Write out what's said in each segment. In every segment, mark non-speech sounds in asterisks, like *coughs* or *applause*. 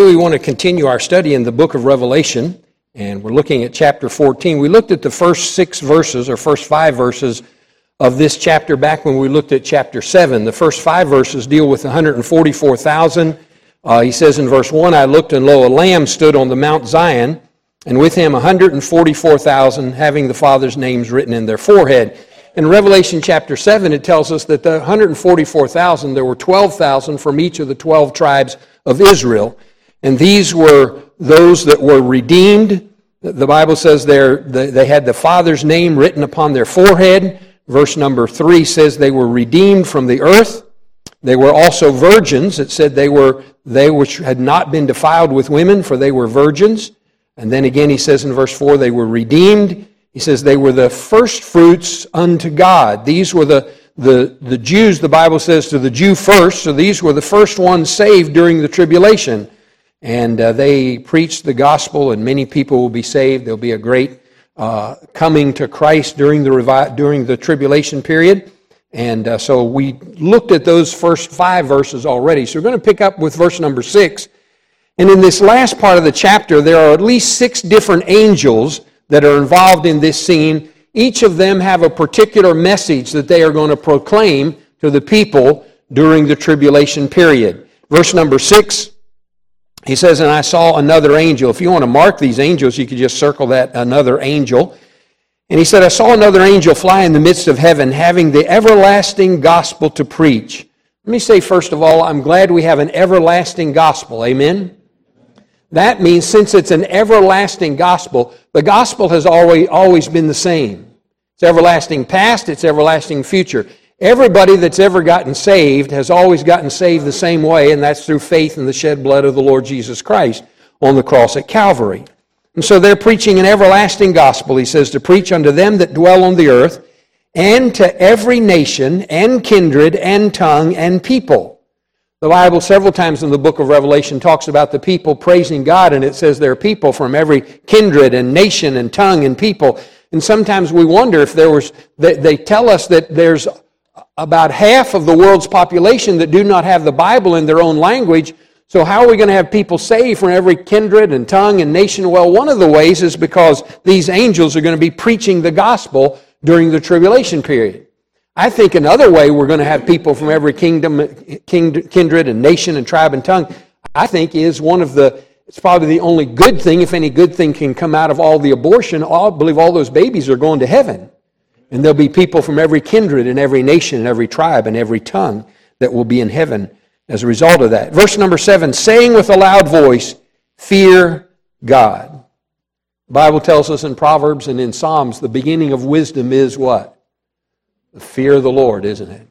We want to continue our study in the book of Revelation, and we're looking at chapter 14. We looked at the first six verses, or first five verses of this chapter back when we looked at chapter 7. The first five verses deal with 144,000. Uh, he says in verse 1 I looked, and lo, a lamb stood on the Mount Zion, and with him 144,000, having the Father's names written in their forehead. In Revelation chapter 7, it tells us that the 144,000, there were 12,000 from each of the 12 tribes of Israel. And these were those that were redeemed. The Bible says they had the Father's name written upon their forehead. Verse number 3 says they were redeemed from the earth. They were also virgins. It said they were they which had not been defiled with women, for they were virgins. And then again he says in verse 4 they were redeemed. He says they were the first fruits unto God. These were the the, the Jews, the Bible says, to the Jew first. So these were the first ones saved during the tribulation. And uh, they preach the gospel, and many people will be saved. There'll be a great uh, coming to Christ during the, revi- during the tribulation period. And uh, so we looked at those first five verses already. So we're going to pick up with verse number six. And in this last part of the chapter, there are at least six different angels that are involved in this scene. Each of them have a particular message that they are going to proclaim to the people during the tribulation period. Verse number six he says, And I saw another angel. If you want to mark these angels, you could just circle that another angel. And he said, I saw another angel fly in the midst of heaven, having the everlasting gospel to preach. Let me say, first of all, I'm glad we have an everlasting gospel. Amen? That means since it's an everlasting gospel, the gospel has always, always been the same. It's everlasting past, it's everlasting future. Everybody that's ever gotten saved has always gotten saved the same way, and that's through faith in the shed blood of the Lord Jesus Christ on the cross at Calvary. And so they're preaching an everlasting gospel, he says, to preach unto them that dwell on the earth, and to every nation, and kindred, and tongue, and people. The Bible, several times in the book of Revelation, talks about the people praising God, and it says there are people from every kindred, and nation, and tongue, and people. And sometimes we wonder if there was, they tell us that there's about half of the world's population that do not have the Bible in their own language. So, how are we going to have people saved from every kindred and tongue and nation? Well, one of the ways is because these angels are going to be preaching the gospel during the tribulation period. I think another way we're going to have people from every kingdom, kindred, and nation and tribe and tongue, I think is one of the, it's probably the only good thing, if any good thing can come out of all the abortion. I believe all those babies are going to heaven. And there'll be people from every kindred and every nation and every tribe and every tongue that will be in heaven as a result of that. Verse number seven, saying with a loud voice, Fear God. The Bible tells us in Proverbs and in Psalms, the beginning of wisdom is what? The fear of the Lord, isn't it?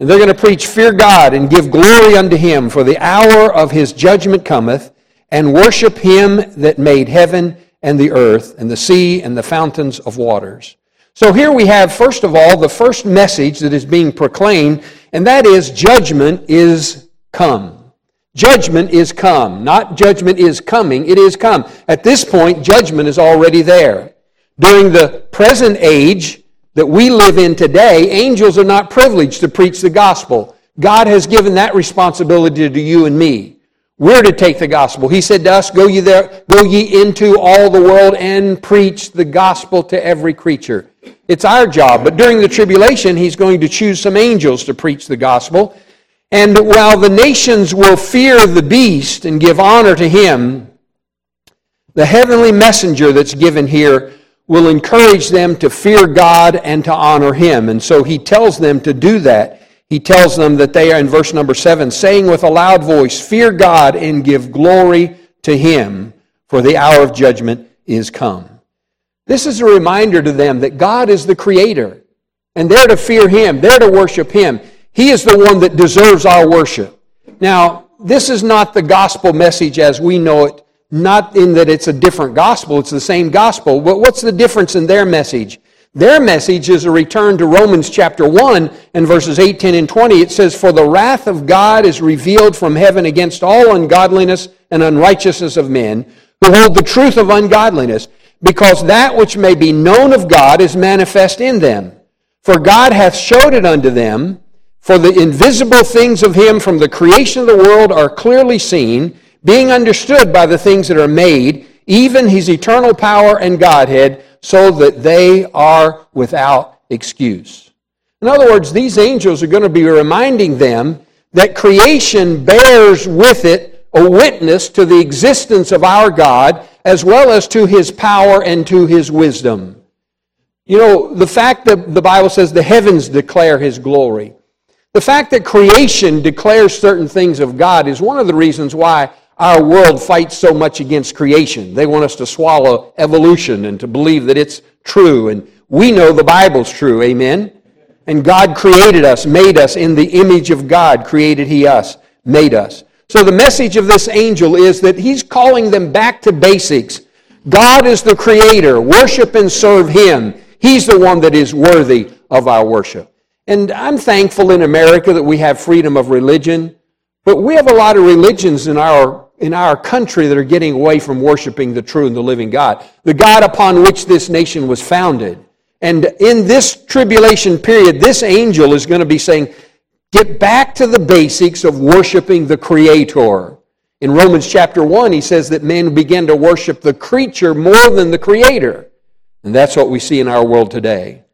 And they're going to preach, Fear God and give glory unto him, for the hour of his judgment cometh, and worship him that made heaven and the earth and the sea and the fountains of waters. So here we have, first of all, the first message that is being proclaimed, and that is judgment is come. Judgment is come. Not judgment is coming, it is come. At this point, judgment is already there. During the present age that we live in today, angels are not privileged to preach the gospel. God has given that responsibility to you and me. We're to take the gospel. He said to us, Go ye there, go ye into all the world and preach the gospel to every creature. It's our job. But during the tribulation, he's going to choose some angels to preach the gospel. And while the nations will fear the beast and give honor to him, the heavenly messenger that's given here will encourage them to fear God and to honor him. And so he tells them to do that. He tells them that they are, in verse number seven, saying with a loud voice, Fear God and give glory to him, for the hour of judgment is come. This is a reminder to them that God is the creator, and they're to fear Him, they're to worship Him. He is the one that deserves our worship. Now, this is not the gospel message as we know it, not in that it's a different gospel, it's the same gospel. But what's the difference in their message? Their message is a return to Romans chapter 1 and verses 18 and 20. It says, For the wrath of God is revealed from heaven against all ungodliness and unrighteousness of men who hold the truth of ungodliness because that which may be known of God is manifest in them. For God hath showed it unto them, for the invisible things of him from the creation of the world are clearly seen, being understood by the things that are made, even his eternal power and Godhead, so that they are without excuse. In other words, these angels are going to be reminding them that creation bears with it a witness to the existence of our God as well as to his power and to his wisdom. You know, the fact that the Bible says the heavens declare his glory, the fact that creation declares certain things of God is one of the reasons why our world fights so much against creation. They want us to swallow evolution and to believe that it's true. And we know the Bible's true. Amen? And God created us, made us in the image of God, created He us, made us. So the message of this angel is that he's calling them back to basics. God is the creator. Worship and serve Him. He's the one that is worthy of our worship. And I'm thankful in America that we have freedom of religion, but we have a lot of religions in our, in our country that are getting away from worshiping the true and the living God, the God upon which this nation was founded. And in this tribulation period, this angel is going to be saying, get back to the basics of worshiping the Creator. In Romans chapter 1, he says that men begin to worship the creature more than the Creator. And that's what we see in our world today.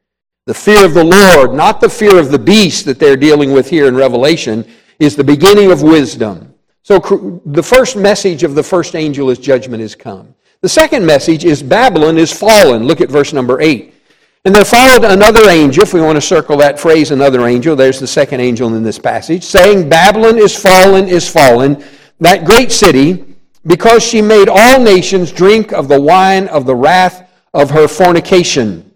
The fear of the Lord, not the fear of the beast that they're dealing with here in Revelation, is the beginning of wisdom. So the first message of the first angel is judgment is come. The second message is Babylon is fallen. Look at verse number 8. And there followed another angel, if we want to circle that phrase, another angel, there's the second angel in this passage, saying, Babylon is fallen, is fallen, that great city, because she made all nations drink of the wine of the wrath of her fornication.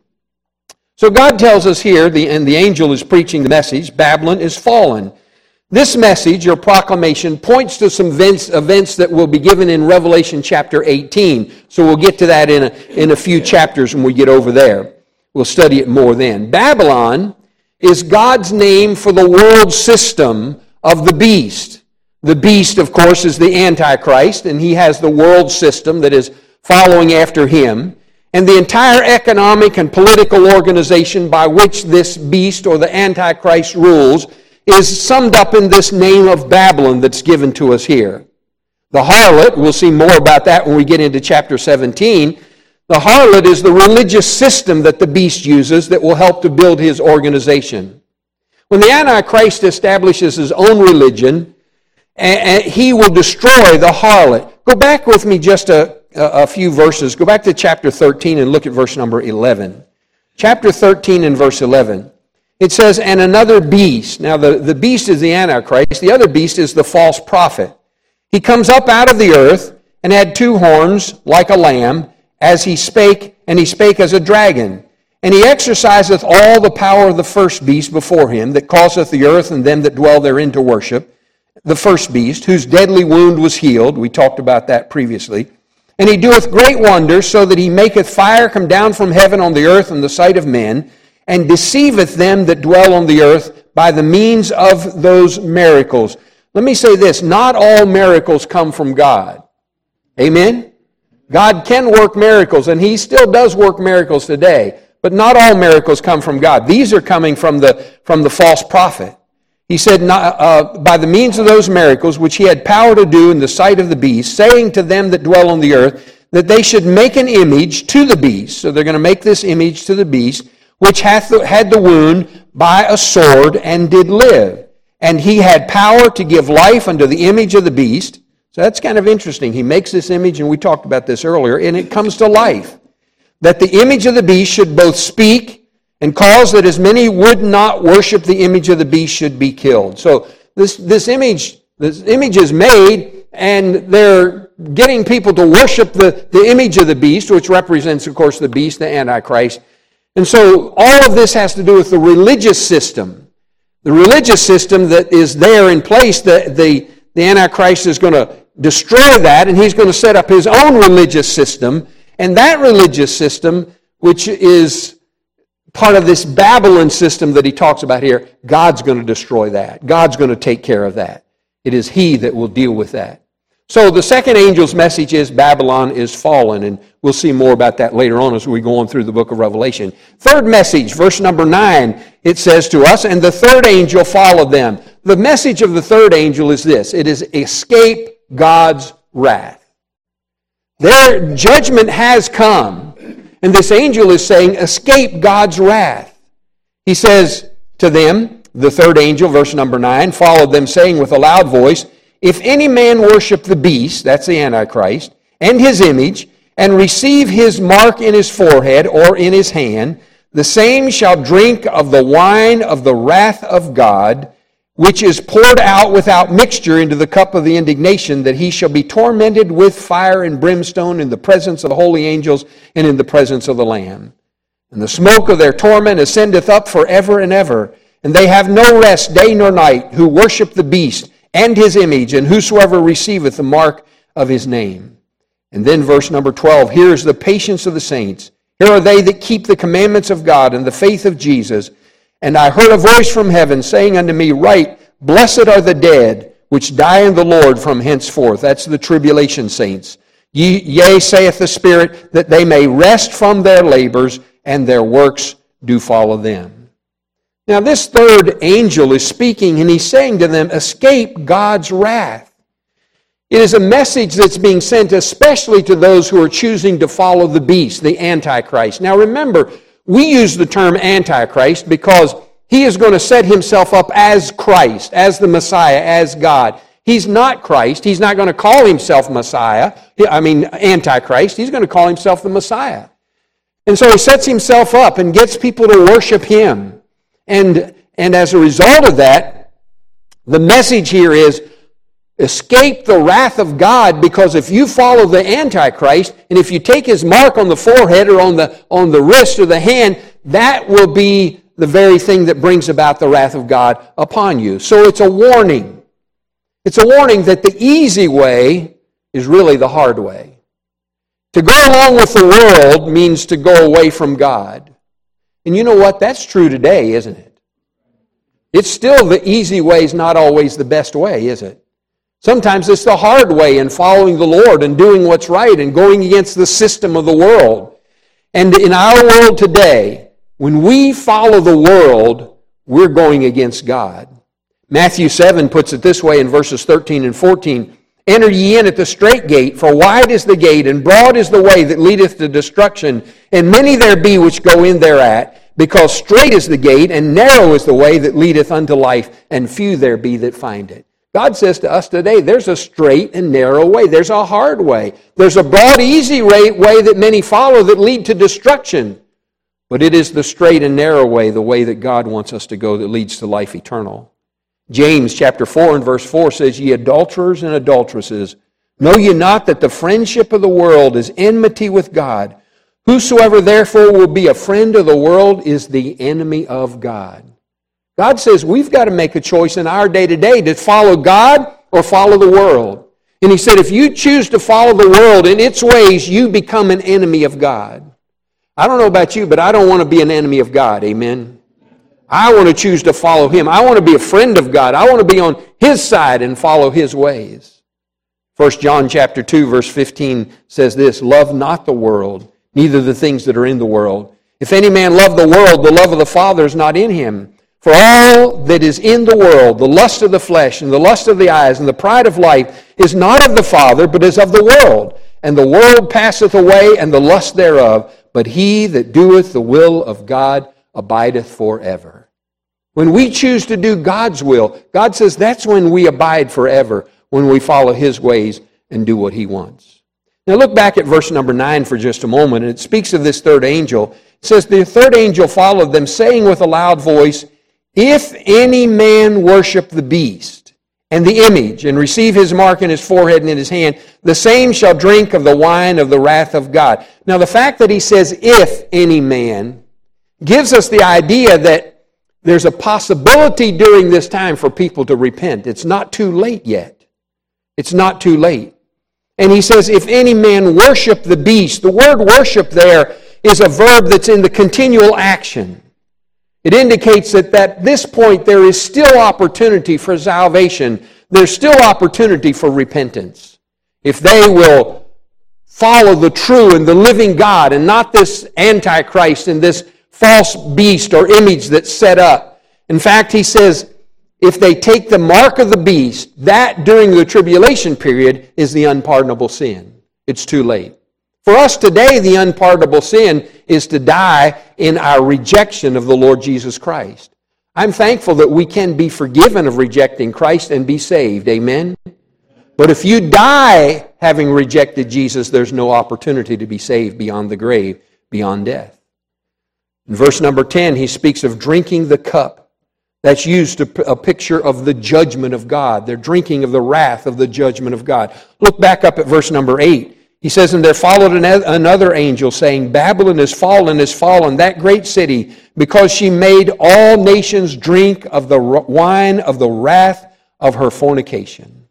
So God tells us here, the, and the angel is preaching the message Babylon is fallen. This message or proclamation points to some events, events, that will be given in Revelation chapter 18. So we'll get to that in a, in a few chapters when we get over there. We'll study it more then. Babylon is God's name for the world system of the beast. The beast, of course, is the Antichrist, and he has the world system that is following after him and the entire economic and political organization by which this beast or the Antichrist rules is summed up in this name of Babylon that's given to us here. The harlot, we'll see more about that when we get into chapter 17. The harlot is the religious system that the beast uses that will help to build his organization. When the Antichrist establishes his own religion, he will destroy the harlot. Go back with me just a, a few verses. Go back to chapter 13 and look at verse number 11. Chapter 13 and verse 11. It says, And another beast. Now, the, the beast is the Antichrist. The other beast is the false prophet. He comes up out of the earth and had two horns like a lamb, as he spake, and he spake as a dragon. And he exerciseth all the power of the first beast before him, that causeth the earth and them that dwell therein to worship. The first beast, whose deadly wound was healed. We talked about that previously. And he doeth great wonders, so that he maketh fire come down from heaven on the earth in the sight of men, and deceiveth them that dwell on the earth by the means of those miracles. Let me say this not all miracles come from God. Amen? God can work miracles, and he still does work miracles today. But not all miracles come from God. These are coming from the, from the false prophet. He said, uh, By the means of those miracles which he had power to do in the sight of the beast, saying to them that dwell on the earth, that they should make an image to the beast. So they're going to make this image to the beast, which hath the, had the wound by a sword and did live. And he had power to give life unto the image of the beast. So that's kind of interesting. He makes this image, and we talked about this earlier, and it comes to life. That the image of the beast should both speak and cause that as many would not worship the image of the beast should be killed. So this, this image, this image is made, and they're getting people to worship the, the image of the beast, which represents, of course, the beast, the Antichrist. And so all of this has to do with the religious system. The religious system that is there in place, the, the, the Antichrist is going to destroy that, and he's going to set up his own religious system. And that religious system, which is part of this Babylon system that he talks about here, God's going to destroy that. God's going to take care of that. It is he that will deal with that. So the second angel's message is Babylon is fallen, and we'll see more about that later on as we go on through the book of Revelation. Third message, verse number nine, it says to us, and the third angel followed them. The message of the third angel is this it is escape God's wrath. Their judgment has come, and this angel is saying, Escape God's wrath. He says to them, the third angel, verse number 9, followed them, saying with a loud voice, If any man worship the beast, that's the Antichrist, and his image, and receive his mark in his forehead or in his hand, the same shall drink of the wine of the wrath of God, which is poured out without mixture into the cup of the indignation, that he shall be tormented with fire and brimstone in the presence of the holy angels and in the presence of the Lamb. And the smoke of their torment ascendeth up forever and ever. And they have no rest day nor night, who worship the beast and his image, and whosoever receiveth the mark of his name. And then verse number 12 here is the patience of the saints. Here are they that keep the commandments of God and the faith of Jesus. And I heard a voice from heaven saying unto me, Write, Blessed are the dead which die in the Lord from henceforth. That's the tribulation saints. Yea, saith the Spirit, that they may rest from their labors, and their works do follow them. Now, this third angel is speaking, and he's saying to them, Escape God's wrath. It is a message that's being sent especially to those who are choosing to follow the beast, the Antichrist. Now, remember, we use the term Antichrist because he is going to set himself up as Christ, as the Messiah, as God. He's not Christ. He's not going to call himself Messiah. I mean, Antichrist. He's going to call himself the Messiah. And so he sets himself up and gets people to worship him. And, and as a result of that, the message here is escape the wrath of God because if you follow the Antichrist and if you take his mark on the forehead or on the, on the wrist or the hand, that will be the very thing that brings about the wrath of God upon you. So it's a warning. It's a warning that the easy way is really the hard way. To go along with the world means to go away from God. And you know what? That's true today, isn't it? It's still the easy way is not always the best way, is it? Sometimes it's the hard way in following the Lord and doing what's right and going against the system of the world. And in our world today, when we follow the world, we're going against God. Matthew 7 puts it this way in verses 13 and 14 Enter ye in at the strait gate, for wide is the gate, and broad is the way that leadeth to destruction, and many there be which go in thereat, because strait is the gate, and narrow is the way that leadeth unto life, and few there be that find it. God says to us today, there's a straight and narrow way. There's a hard way. There's a broad, easy way that many follow that lead to destruction. But it is the straight and narrow way, the way that God wants us to go that leads to life eternal. James chapter 4 and verse 4 says, Ye adulterers and adulteresses, know ye not that the friendship of the world is enmity with God? Whosoever therefore will be a friend of the world is the enemy of God. God says we've got to make a choice in our day to day to follow God or follow the world. And He said, if you choose to follow the world in its ways, you become an enemy of God. I don't know about you, but I don't want to be an enemy of God. Amen. I want to choose to follow Him. I want to be a friend of God. I want to be on His side and follow His ways. 1 John chapter 2 verse 15 says this, Love not the world, neither the things that are in the world. If any man love the world, the love of the Father is not in him. For all that is in the world, the lust of the flesh and the lust of the eyes and the pride of life, is not of the Father, but is of the world. And the world passeth away and the lust thereof, but he that doeth the will of God abideth forever. When we choose to do God's will, God says that's when we abide forever, when we follow his ways and do what he wants. Now look back at verse number 9 for just a moment, and it speaks of this third angel. It says, The third angel followed them, saying with a loud voice, if any man worship the beast and the image and receive his mark in his forehead and in his hand, the same shall drink of the wine of the wrath of God. Now, the fact that he says, if any man, gives us the idea that there's a possibility during this time for people to repent. It's not too late yet. It's not too late. And he says, if any man worship the beast, the word worship there is a verb that's in the continual action. It indicates that at this point there is still opportunity for salvation. There's still opportunity for repentance. If they will follow the true and the living God and not this Antichrist and this false beast or image that's set up. In fact, he says, if they take the mark of the beast, that during the tribulation period is the unpardonable sin. It's too late. For us today, the unpardonable sin is to die in our rejection of the Lord Jesus Christ. I'm thankful that we can be forgiven of rejecting Christ and be saved. Amen? But if you die having rejected Jesus, there's no opportunity to be saved beyond the grave, beyond death. In verse number 10, he speaks of drinking the cup. That's used to a picture of the judgment of God. They're drinking of the wrath of the judgment of God. Look back up at verse number 8. He says, And there followed another angel saying, Babylon is fallen, is fallen, that great city, because she made all nations drink of the wine of the wrath of her fornication.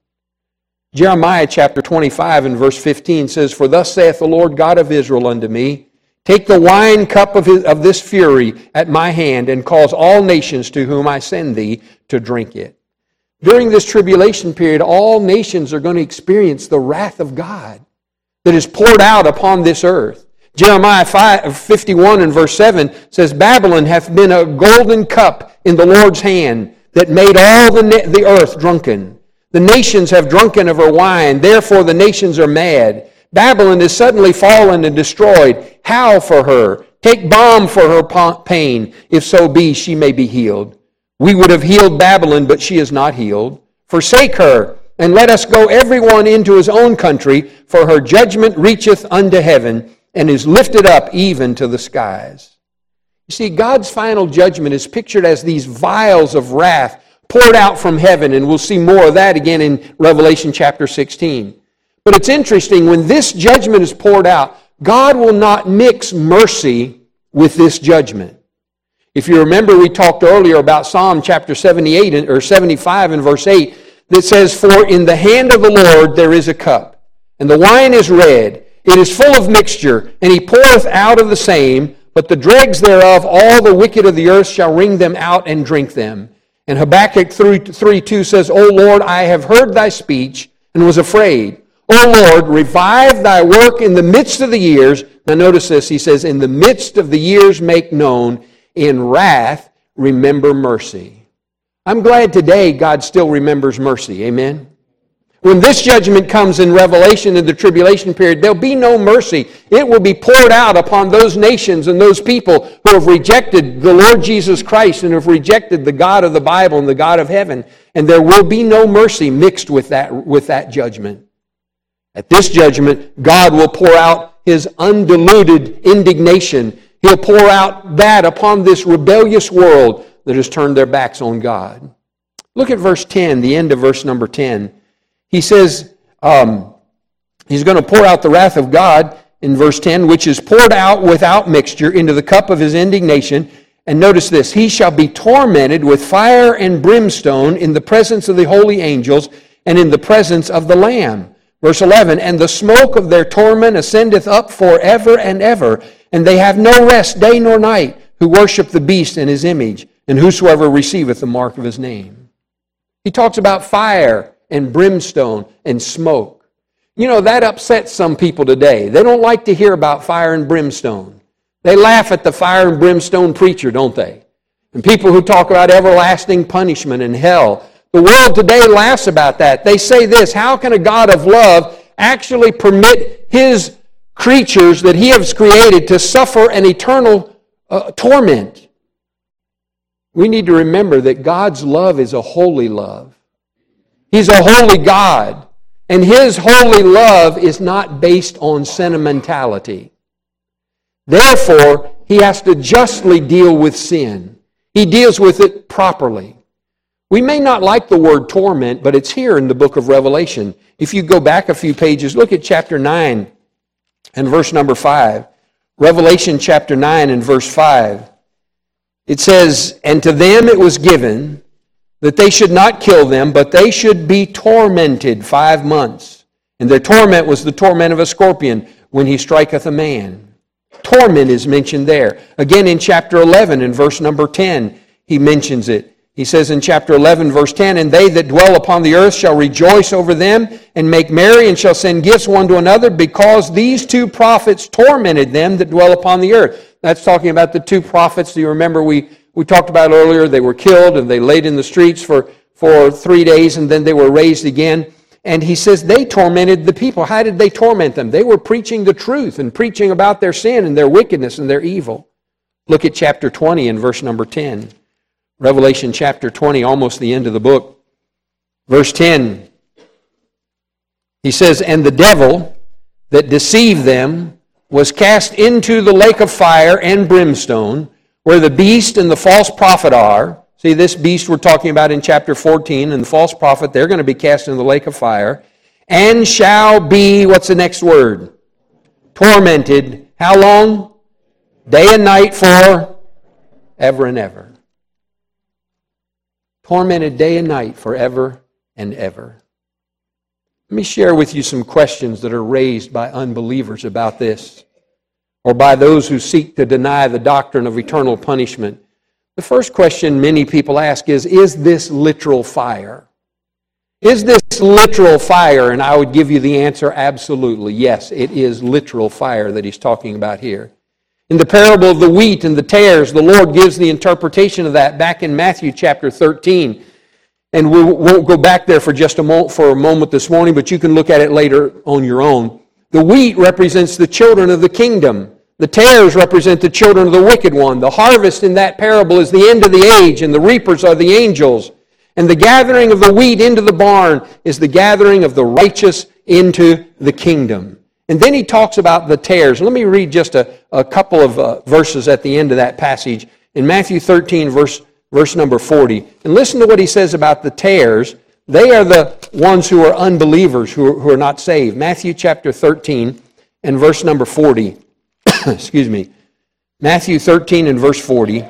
Jeremiah chapter 25 and verse 15 says, For thus saith the Lord God of Israel unto me, Take the wine cup of, his, of this fury at my hand, and cause all nations to whom I send thee to drink it. During this tribulation period, all nations are going to experience the wrath of God that is poured out upon this earth. Jeremiah 5, 51 and verse 7 says, Babylon hath been a golden cup in the Lord's hand that made all the, the earth drunken. The nations have drunken of her wine, therefore the nations are mad. Babylon is suddenly fallen and destroyed. Howl for her. Take balm for her pain, if so be she may be healed. We would have healed Babylon, but she is not healed. Forsake her, and let us go every one into his own country, for her judgment reacheth unto heaven, and is lifted up even to the skies. You see, God's final judgment is pictured as these vials of wrath poured out from heaven, and we'll see more of that again in Revelation chapter 16. But it's interesting, when this judgment is poured out, God will not mix mercy with this judgment. If you remember, we talked earlier about Psalm chapter 78 or 75 and verse 8 that says, For in the hand of the Lord there is a cup, and the wine is red, it is full of mixture, and he poureth out of the same, but the dregs thereof all the wicked of the earth shall wring them out and drink them. And Habakkuk 3, 3 2 says, O Lord, I have heard thy speech and was afraid. O Lord, revive thy work in the midst of the years. Now notice this. He says, In the midst of the years make known, in wrath remember mercy. I'm glad today God still remembers mercy. Amen. When this judgment comes in Revelation in the tribulation period, there'll be no mercy. It will be poured out upon those nations and those people who have rejected the Lord Jesus Christ and have rejected the God of the Bible and the God of heaven. And there will be no mercy mixed with that, with that judgment. At this judgment, God will pour out his undiluted indignation. He'll pour out that upon this rebellious world that has turned their backs on God. Look at verse 10, the end of verse number 10 he says um, he's going to pour out the wrath of God in verse 10, which is poured out without mixture into the cup of his indignation. And notice this He shall be tormented with fire and brimstone in the presence of the holy angels and in the presence of the Lamb. Verse 11 And the smoke of their torment ascendeth up forever and ever, and they have no rest day nor night who worship the beast and his image, and whosoever receiveth the mark of his name. He talks about fire and brimstone and smoke. You know, that upsets some people today. They don't like to hear about fire and brimstone. They laugh at the fire and brimstone preacher, don't they? And people who talk about everlasting punishment and hell. The world today laughs about that. They say this How can a God of love actually permit his creatures that he has created to suffer an eternal uh, torment? We need to remember that God's love is a holy love. He's a holy God. And his holy love is not based on sentimentality. Therefore, he has to justly deal with sin. He deals with it properly. We may not like the word torment, but it's here in the book of Revelation. If you go back a few pages, look at chapter 9 and verse number 5. Revelation chapter 9 and verse 5. It says, And to them it was given that they should not kill them, but they should be tormented five months. And their torment was the torment of a scorpion when he striketh a man. Torment is mentioned there. Again in chapter 11, in verse number 10, he mentions it. He says in chapter 11, verse 10, And they that dwell upon the earth shall rejoice over them, and make merry, and shall send gifts one to another, because these two prophets tormented them that dwell upon the earth. That's talking about the two prophets. Do you remember we we talked about earlier, they were killed and they laid in the streets for, for three days and then they were raised again. And he says they tormented the people. How did they torment them? They were preaching the truth and preaching about their sin and their wickedness and their evil. Look at chapter 20 and verse number 10. Revelation chapter 20, almost the end of the book. Verse 10. He says, And the devil that deceived them was cast into the lake of fire and brimstone, where the beast and the false prophet are. See, this beast we're talking about in chapter 14 and the false prophet, they're going to be cast into the lake of fire. And shall be, what's the next word? Tormented. How long? Day and night for ever and ever. Tormented day and night forever and ever. Let me share with you some questions that are raised by unbelievers about this, or by those who seek to deny the doctrine of eternal punishment. The first question many people ask is Is this literal fire? Is this literal fire? And I would give you the answer absolutely. Yes, it is literal fire that he's talking about here. In the parable of the wheat and the tares, the Lord gives the interpretation of that back in Matthew chapter 13. And we won't go back there for just a moment, for a moment this morning, but you can look at it later on your own. The wheat represents the children of the kingdom. The tares represent the children of the wicked one. The harvest in that parable is the end of the age, and the reapers are the angels. And the gathering of the wheat into the barn is the gathering of the righteous into the kingdom. And then he talks about the tares. Let me read just a, a couple of uh, verses at the end of that passage. In Matthew 13, verse verse number 40. And listen to what he says about the tares. They are the ones who are unbelievers, who are, who are not saved. Matthew chapter 13 and verse number 40. *coughs* Excuse me. Matthew 13 and verse 40.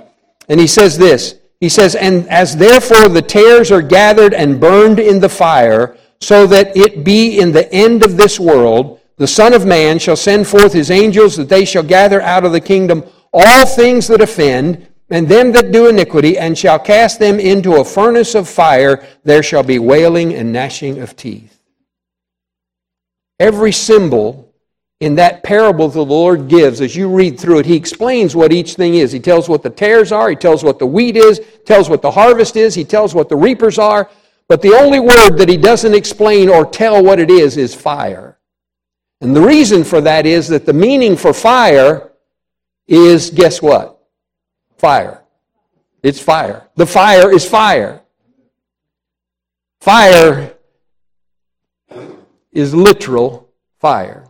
And he says this He says, And as therefore the tares are gathered and burned in the fire, so that it be in the end of this world, the Son of Man shall send forth his angels, that they shall gather out of the kingdom all things that offend and them that do iniquity, and shall cast them into a furnace of fire, there shall be wailing and gnashing of teeth. Every symbol in that parable that the Lord gives, as you read through it, He explains what each thing is. He tells what the tares are, He tells what the wheat is, tells what the harvest is, He tells what the reapers are. But the only word that He doesn't explain or tell what it is is fire. And the reason for that is that the meaning for fire is guess what? Fire. It's fire. The fire is fire. Fire is literal fire.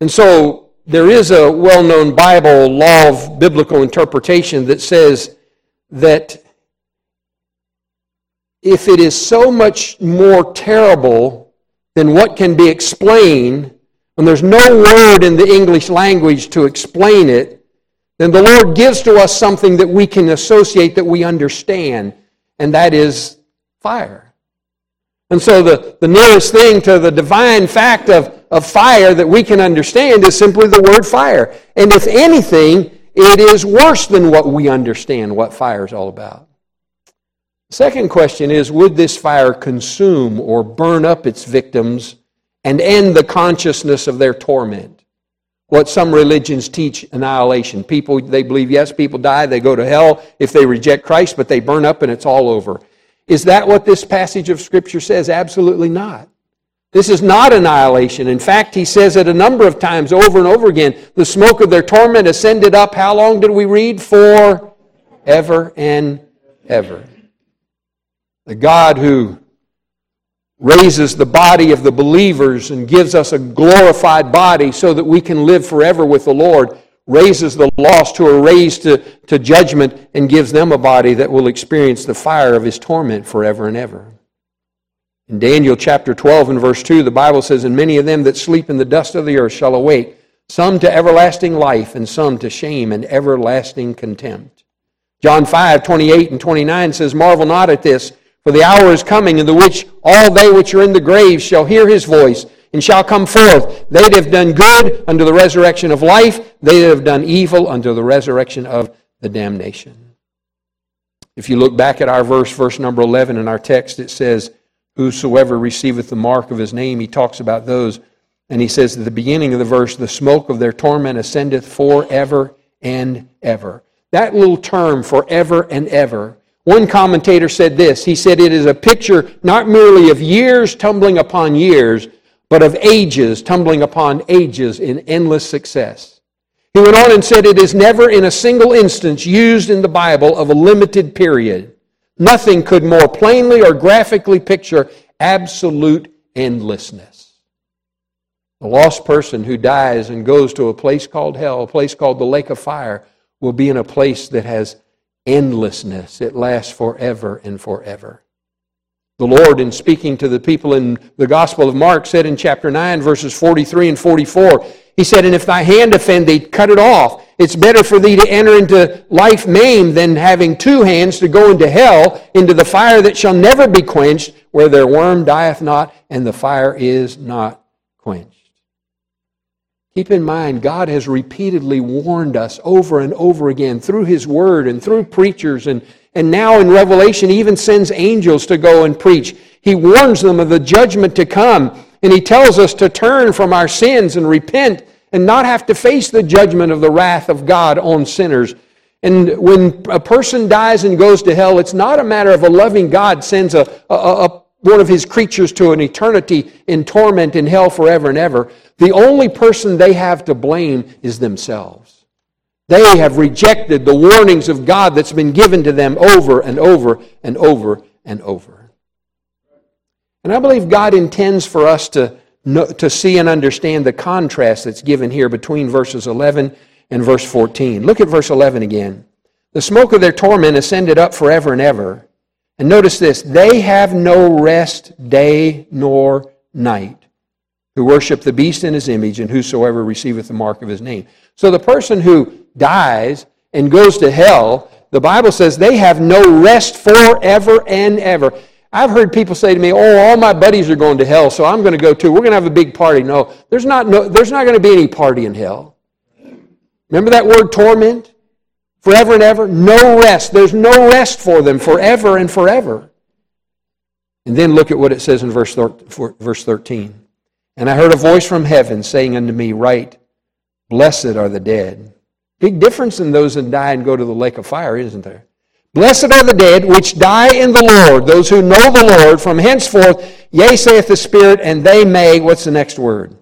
And so there is a well known Bible law of biblical interpretation that says that if it is so much more terrible than what can be explained, and there's no word in the English language to explain it, then the Lord gives to us something that we can associate, that we understand, and that is fire. And so the, the nearest thing to the divine fact of, of fire that we can understand is simply the word fire. And if anything, it is worse than what we understand what fire is all about. The second question is Would this fire consume or burn up its victims and end the consciousness of their torment? What some religions teach annihilation. People, they believe, yes, people die, they go to hell if they reject Christ, but they burn up and it's all over. Is that what this passage of Scripture says? Absolutely not. This is not annihilation. In fact, he says it a number of times over and over again. The smoke of their torment ascended up. How long did we read? For ever and ever. The God who raises the body of the believers and gives us a glorified body so that we can live forever with the Lord, raises the lost who are raised to, to judgment and gives them a body that will experience the fire of his torment forever and ever. In Daniel chapter 12 and verse 2, the Bible says, And many of them that sleep in the dust of the earth shall awake, some to everlasting life, and some to shame and everlasting contempt. John 5, 28 and 29 says, Marvel not at this for the hour is coming in the which all they which are in the grave shall hear his voice and shall come forth. They that have done good unto the resurrection of life, they that have done evil unto the resurrection of the damnation. If you look back at our verse, verse number 11 in our text, it says, Whosoever receiveth the mark of his name, he talks about those. And he says at the beginning of the verse, The smoke of their torment ascendeth forever and ever. That little term, forever and ever. One commentator said this. He said it is a picture not merely of years tumbling upon years, but of ages tumbling upon ages in endless success. He went on and said it is never in a single instance used in the Bible of a limited period. Nothing could more plainly or graphically picture absolute endlessness. The lost person who dies and goes to a place called hell, a place called the lake of fire, will be in a place that has endlessness. It lasts forever and forever. The Lord, in speaking to the people in the Gospel of Mark, said in chapter 9, verses 43 and 44, He said, And if thy hand offend thee, cut it off. It's better for thee to enter into life maimed than having two hands to go into hell, into the fire that shall never be quenched, where their worm dieth not, and the fire is not. Keep in mind, God has repeatedly warned us over and over again through His Word and through preachers, and, and now in Revelation, even sends angels to go and preach. He warns them of the judgment to come, and He tells us to turn from our sins and repent and not have to face the judgment of the wrath of God on sinners. And when a person dies and goes to hell, it's not a matter of a loving God sends a, a, a one of his creatures to an eternity in torment in hell forever and ever. The only person they have to blame is themselves. They have rejected the warnings of God that's been given to them over and over and over and over. And I believe God intends for us to, to see and understand the contrast that's given here between verses 11 and verse 14. Look at verse 11 again. The smoke of their torment ascended up forever and ever. And notice this they have no rest day nor night who worship the beast in his image and whosoever receiveth the mark of his name. So the person who dies and goes to hell, the Bible says they have no rest forever and ever. I've heard people say to me, "Oh, all my buddies are going to hell, so I'm going to go too. We're going to have a big party." No, there's not no, there's not going to be any party in hell. Remember that word torment? Forever and ever, no rest. There's no rest for them forever and forever. And then look at what it says in verse 13. And I heard a voice from heaven saying unto me, Write, Blessed are the dead. Big difference in those that die and go to the lake of fire, isn't there? Blessed are the dead which die in the Lord, those who know the Lord from henceforth, yea, saith the Spirit, and they may, what's the next word?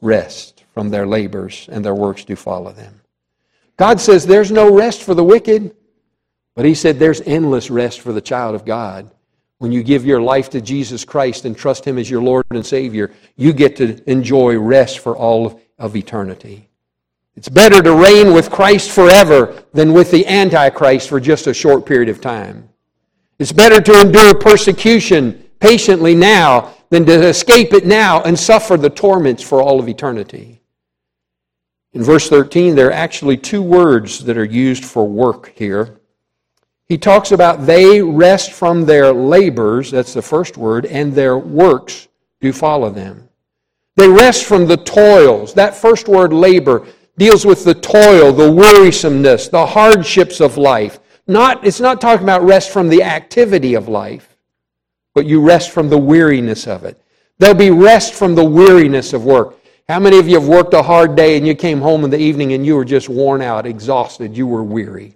Rest from their labors, and their works do follow them. God says there's no rest for the wicked, but He said there's endless rest for the child of God. When you give your life to Jesus Christ and trust Him as your Lord and Savior, you get to enjoy rest for all of, of eternity. It's better to reign with Christ forever than with the Antichrist for just a short period of time. It's better to endure persecution patiently now than to escape it now and suffer the torments for all of eternity. In verse 13, there are actually two words that are used for work here. He talks about they rest from their labors, that's the first word, and their works do follow them. They rest from the toils. That first word, labor, deals with the toil, the wearisomeness, the hardships of life. Not, it's not talking about rest from the activity of life, but you rest from the weariness of it. There'll be rest from the weariness of work. How many of you have worked a hard day and you came home in the evening and you were just worn out, exhausted, you were weary?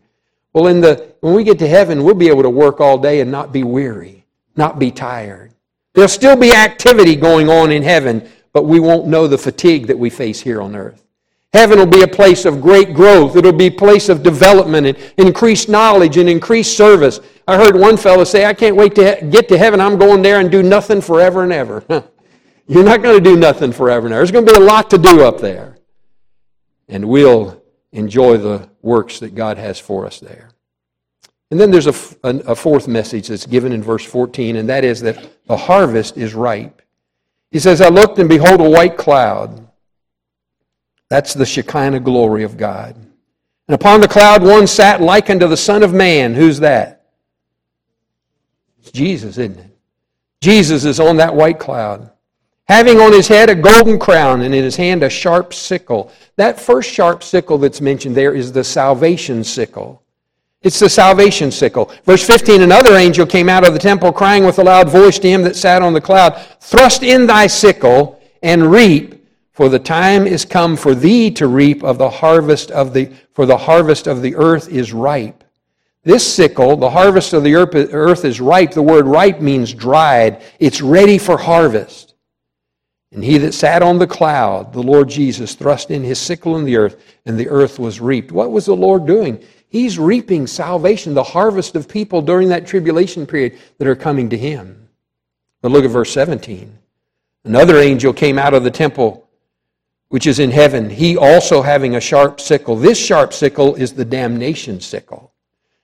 Well, in the, when we get to heaven, we'll be able to work all day and not be weary, not be tired. There'll still be activity going on in heaven, but we won't know the fatigue that we face here on earth. Heaven will be a place of great growth. It'll be a place of development and increased knowledge and increased service. I heard one fellow say, I can't wait to get to heaven. I'm going there and do nothing forever and ever. *laughs* You're not going to do nothing forever now. There's going to be a lot to do up there. And we'll enjoy the works that God has for us there. And then there's a, a, a, fourth message that's given in verse 14, and that is that the harvest is ripe. He says, I looked and behold a white cloud. That's the Shekinah glory of God. And upon the cloud one sat like unto the Son of Man. Who's that? It's Jesus, isn't it? Jesus is on that white cloud having on his head a golden crown and in his hand a sharp sickle. That first sharp sickle that's mentioned there is the salvation sickle. It's the salvation sickle. Verse 15 Another angel came out of the temple, crying with a loud voice to him that sat on the cloud, Thrust in thy sickle and reap, For the time is come for thee to reap of the harvest of the, for the harvest of the earth is ripe. This sickle, the harvest of the earth is ripe. The word ripe means dried. It's ready for harvest. And he that sat on the cloud, the Lord Jesus, thrust in his sickle in the earth, and the earth was reaped. What was the Lord doing? He's reaping salvation, the harvest of people during that tribulation period that are coming to him. But look at verse 17. Another angel came out of the temple which is in heaven, he also having a sharp sickle. This sharp sickle is the damnation sickle.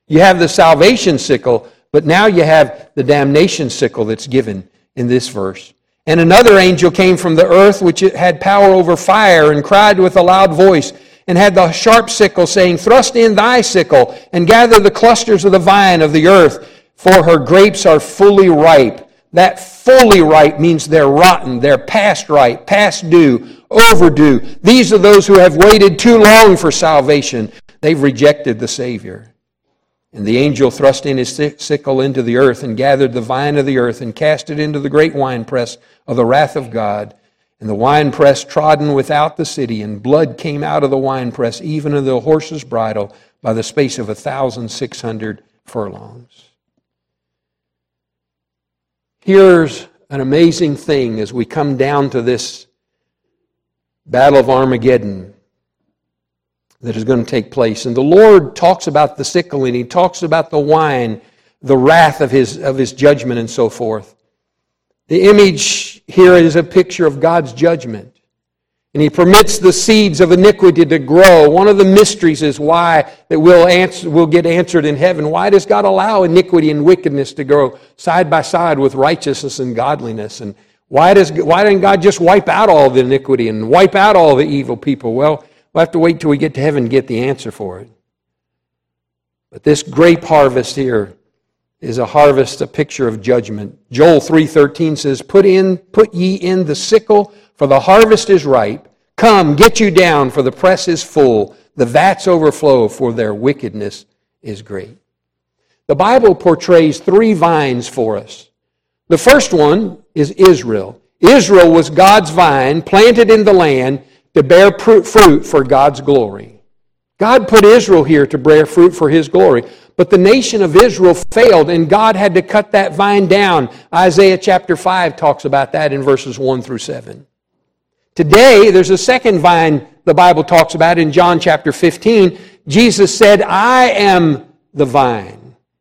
You have the salvation sickle, but now you have the damnation sickle that's given in this verse. And another angel came from the earth, which had power over fire, and cried with a loud voice, and had the sharp sickle, saying, Thrust in thy sickle, and gather the clusters of the vine of the earth, for her grapes are fully ripe. That fully ripe means they're rotten, they're past ripe, past due overdue. These are those who have waited too long for salvation. They've rejected the Savior. And the angel thrust in his sickle into the earth and gathered the vine of the earth and cast it into the great winepress of the wrath of God. And the winepress trodden without the city, and blood came out of the winepress, even of the horse's bridle, by the space of a thousand six hundred furlongs. Here's an amazing thing as we come down to this Battle of Armageddon that is going to take place. And the Lord talks about the sickle and he talks about the wine, the wrath of his, of his judgment and so forth. The image here is a picture of God's judgment. And he permits the seeds of iniquity to grow. One of the mysteries is why that will answer, will get answered in heaven. Why does God allow iniquity and wickedness to grow side by side with righteousness and godliness? And why, does, why didn't God just wipe out all the iniquity and wipe out all the evil people? Well, we'll have to wait till we get to heaven to get the answer for it. But this grape harvest here is a harvest, a picture of judgment. Joel 3:13 says, "Put in, put ye in the sickle, for the harvest is ripe. Come, get you down, for the press is full, the vats overflow, for their wickedness is great." The Bible portrays three vines for us. The first one is Israel. Israel was God's vine planted in the land to bear fruit for God's glory. God put Israel here to bear fruit for his glory. But the nation of Israel failed, and God had to cut that vine down. Isaiah chapter 5 talks about that in verses 1 through 7. Today, there's a second vine the Bible talks about in John chapter 15. Jesus said, I am the vine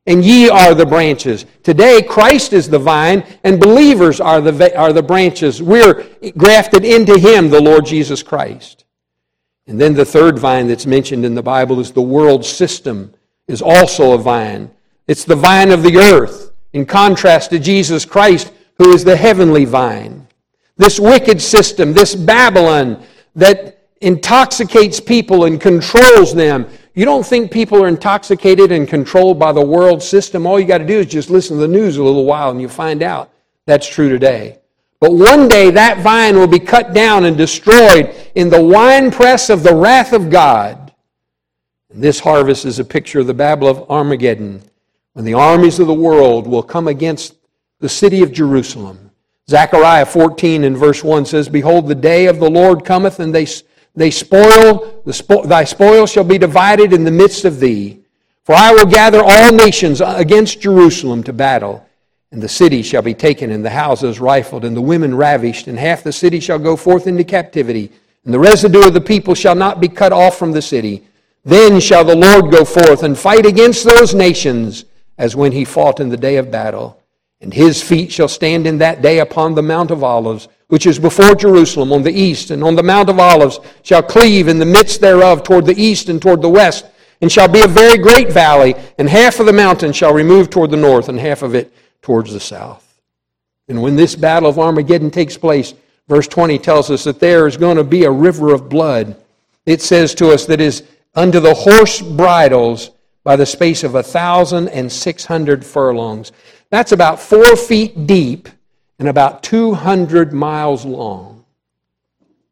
and ye are the branches. Today, Christ is the vine, and believers are the, are the branches. We're grafted into Him, the Lord Jesus Christ. And then the third vine that's mentioned in the Bible is the world system, is also a vine. It's the vine of the earth, in contrast to Jesus Christ, who is the heavenly vine. This wicked system, this Babylon that intoxicates people and controls them, you don't think people are intoxicated and controlled by the world system? All you got to do is just listen to the news a little while and you find out that's true today. But one day that vine will be cut down and destroyed in the winepress of the wrath of God. And this harvest is a picture of the battle of Armageddon when the armies of the world will come against the city of Jerusalem. Zechariah 14 and verse 1 says, Behold, the day of the Lord cometh, and they they spoil, the spo- thy spoil shall be divided in the midst of thee. For I will gather all nations against Jerusalem to battle, and the city shall be taken, and the houses rifled, and the women ravished, and half the city shall go forth into captivity, and the residue of the people shall not be cut off from the city. Then shall the Lord go forth and fight against those nations, as when he fought in the day of battle. And his feet shall stand in that day upon the Mount of Olives which is before Jerusalem on the east, and on the Mount of Olives shall cleave in the midst thereof toward the east and toward the west, and shall be a very great valley, and half of the mountain shall remove toward the north, and half of it towards the south. And when this battle of Armageddon takes place, verse 20 tells us that there is going to be a river of blood. It says to us that is unto the horse bridles by the space of a thousand and six hundred furlongs. That's about four feet deep and about 200 miles long.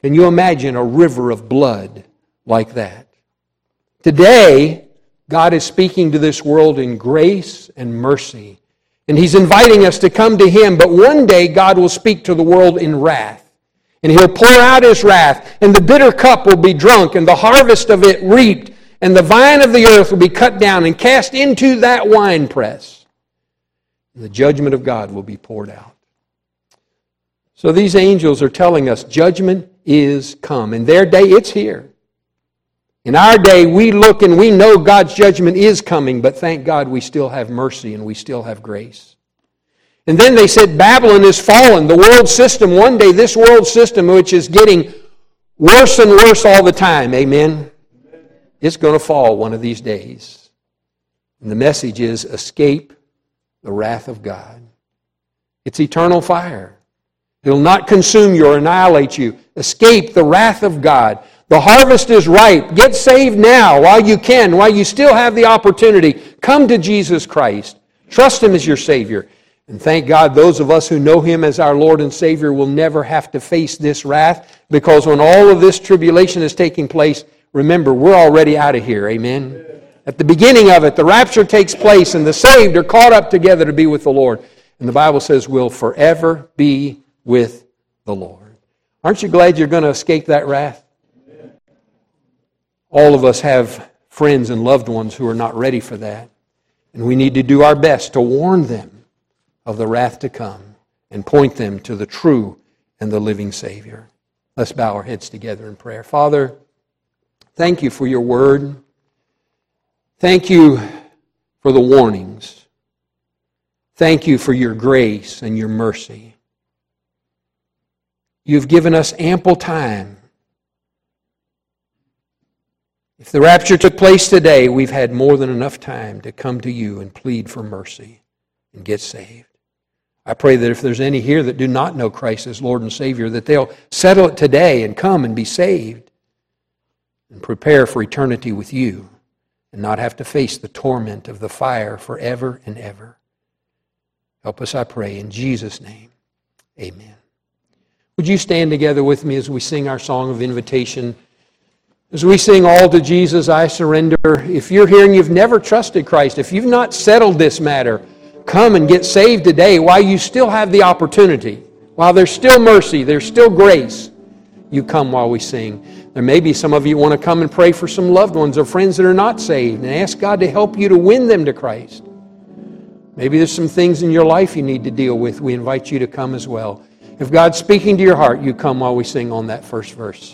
Can you imagine a river of blood like that? Today, God is speaking to this world in grace and mercy. And He's inviting us to come to Him, but one day God will speak to the world in wrath. And he'll pour out his wrath, and the bitter cup will be drunk, and the harvest of it reaped, and the vine of the earth will be cut down and cast into that winepress. And the judgment of God will be poured out. So these angels are telling us judgment is come. In their day, it's here. In our day, we look and we know God's judgment is coming, but thank God we still have mercy and we still have grace. And then they said Babylon is fallen. The world system, one day, this world system, which is getting worse and worse all the time, amen, it's going to fall one of these days. And the message is escape the wrath of God. It's eternal fire. It'll not consume you or annihilate you. Escape the wrath of God. The harvest is ripe. Get saved now while you can, while you still have the opportunity. Come to Jesus Christ. Trust Him as your Savior. And thank God, those of us who know Him as our Lord and Savior will never have to face this wrath because when all of this tribulation is taking place, remember, we're already out of here. Amen. At the beginning of it, the rapture takes place and the saved are caught up together to be with the Lord. And the Bible says we'll forever be with the Lord. Aren't you glad you're going to escape that wrath? All of us have friends and loved ones who are not ready for that. And we need to do our best to warn them of the wrath to come and point them to the true and the living Savior. Let's bow our heads together in prayer. Father, thank you for your word. Thank you for the warnings. Thank you for your grace and your mercy. You've given us ample time if the rapture took place today, we've had more than enough time to come to you and plead for mercy and get saved. I pray that if there's any here that do not know Christ as Lord and Savior, that they'll settle it today and come and be saved and prepare for eternity with you and not have to face the torment of the fire forever and ever. Help us, I pray, in Jesus' name. Amen. Would you stand together with me as we sing our song of invitation? As we sing All to Jesus, I surrender, if you're here and you've never trusted Christ, if you've not settled this matter, come and get saved today while you still have the opportunity. While there's still mercy, there's still grace, you come while we sing. There may be some of you want to come and pray for some loved ones or friends that are not saved and ask God to help you to win them to Christ. Maybe there's some things in your life you need to deal with. We invite you to come as well. If God's speaking to your heart, you come while we sing on that first verse.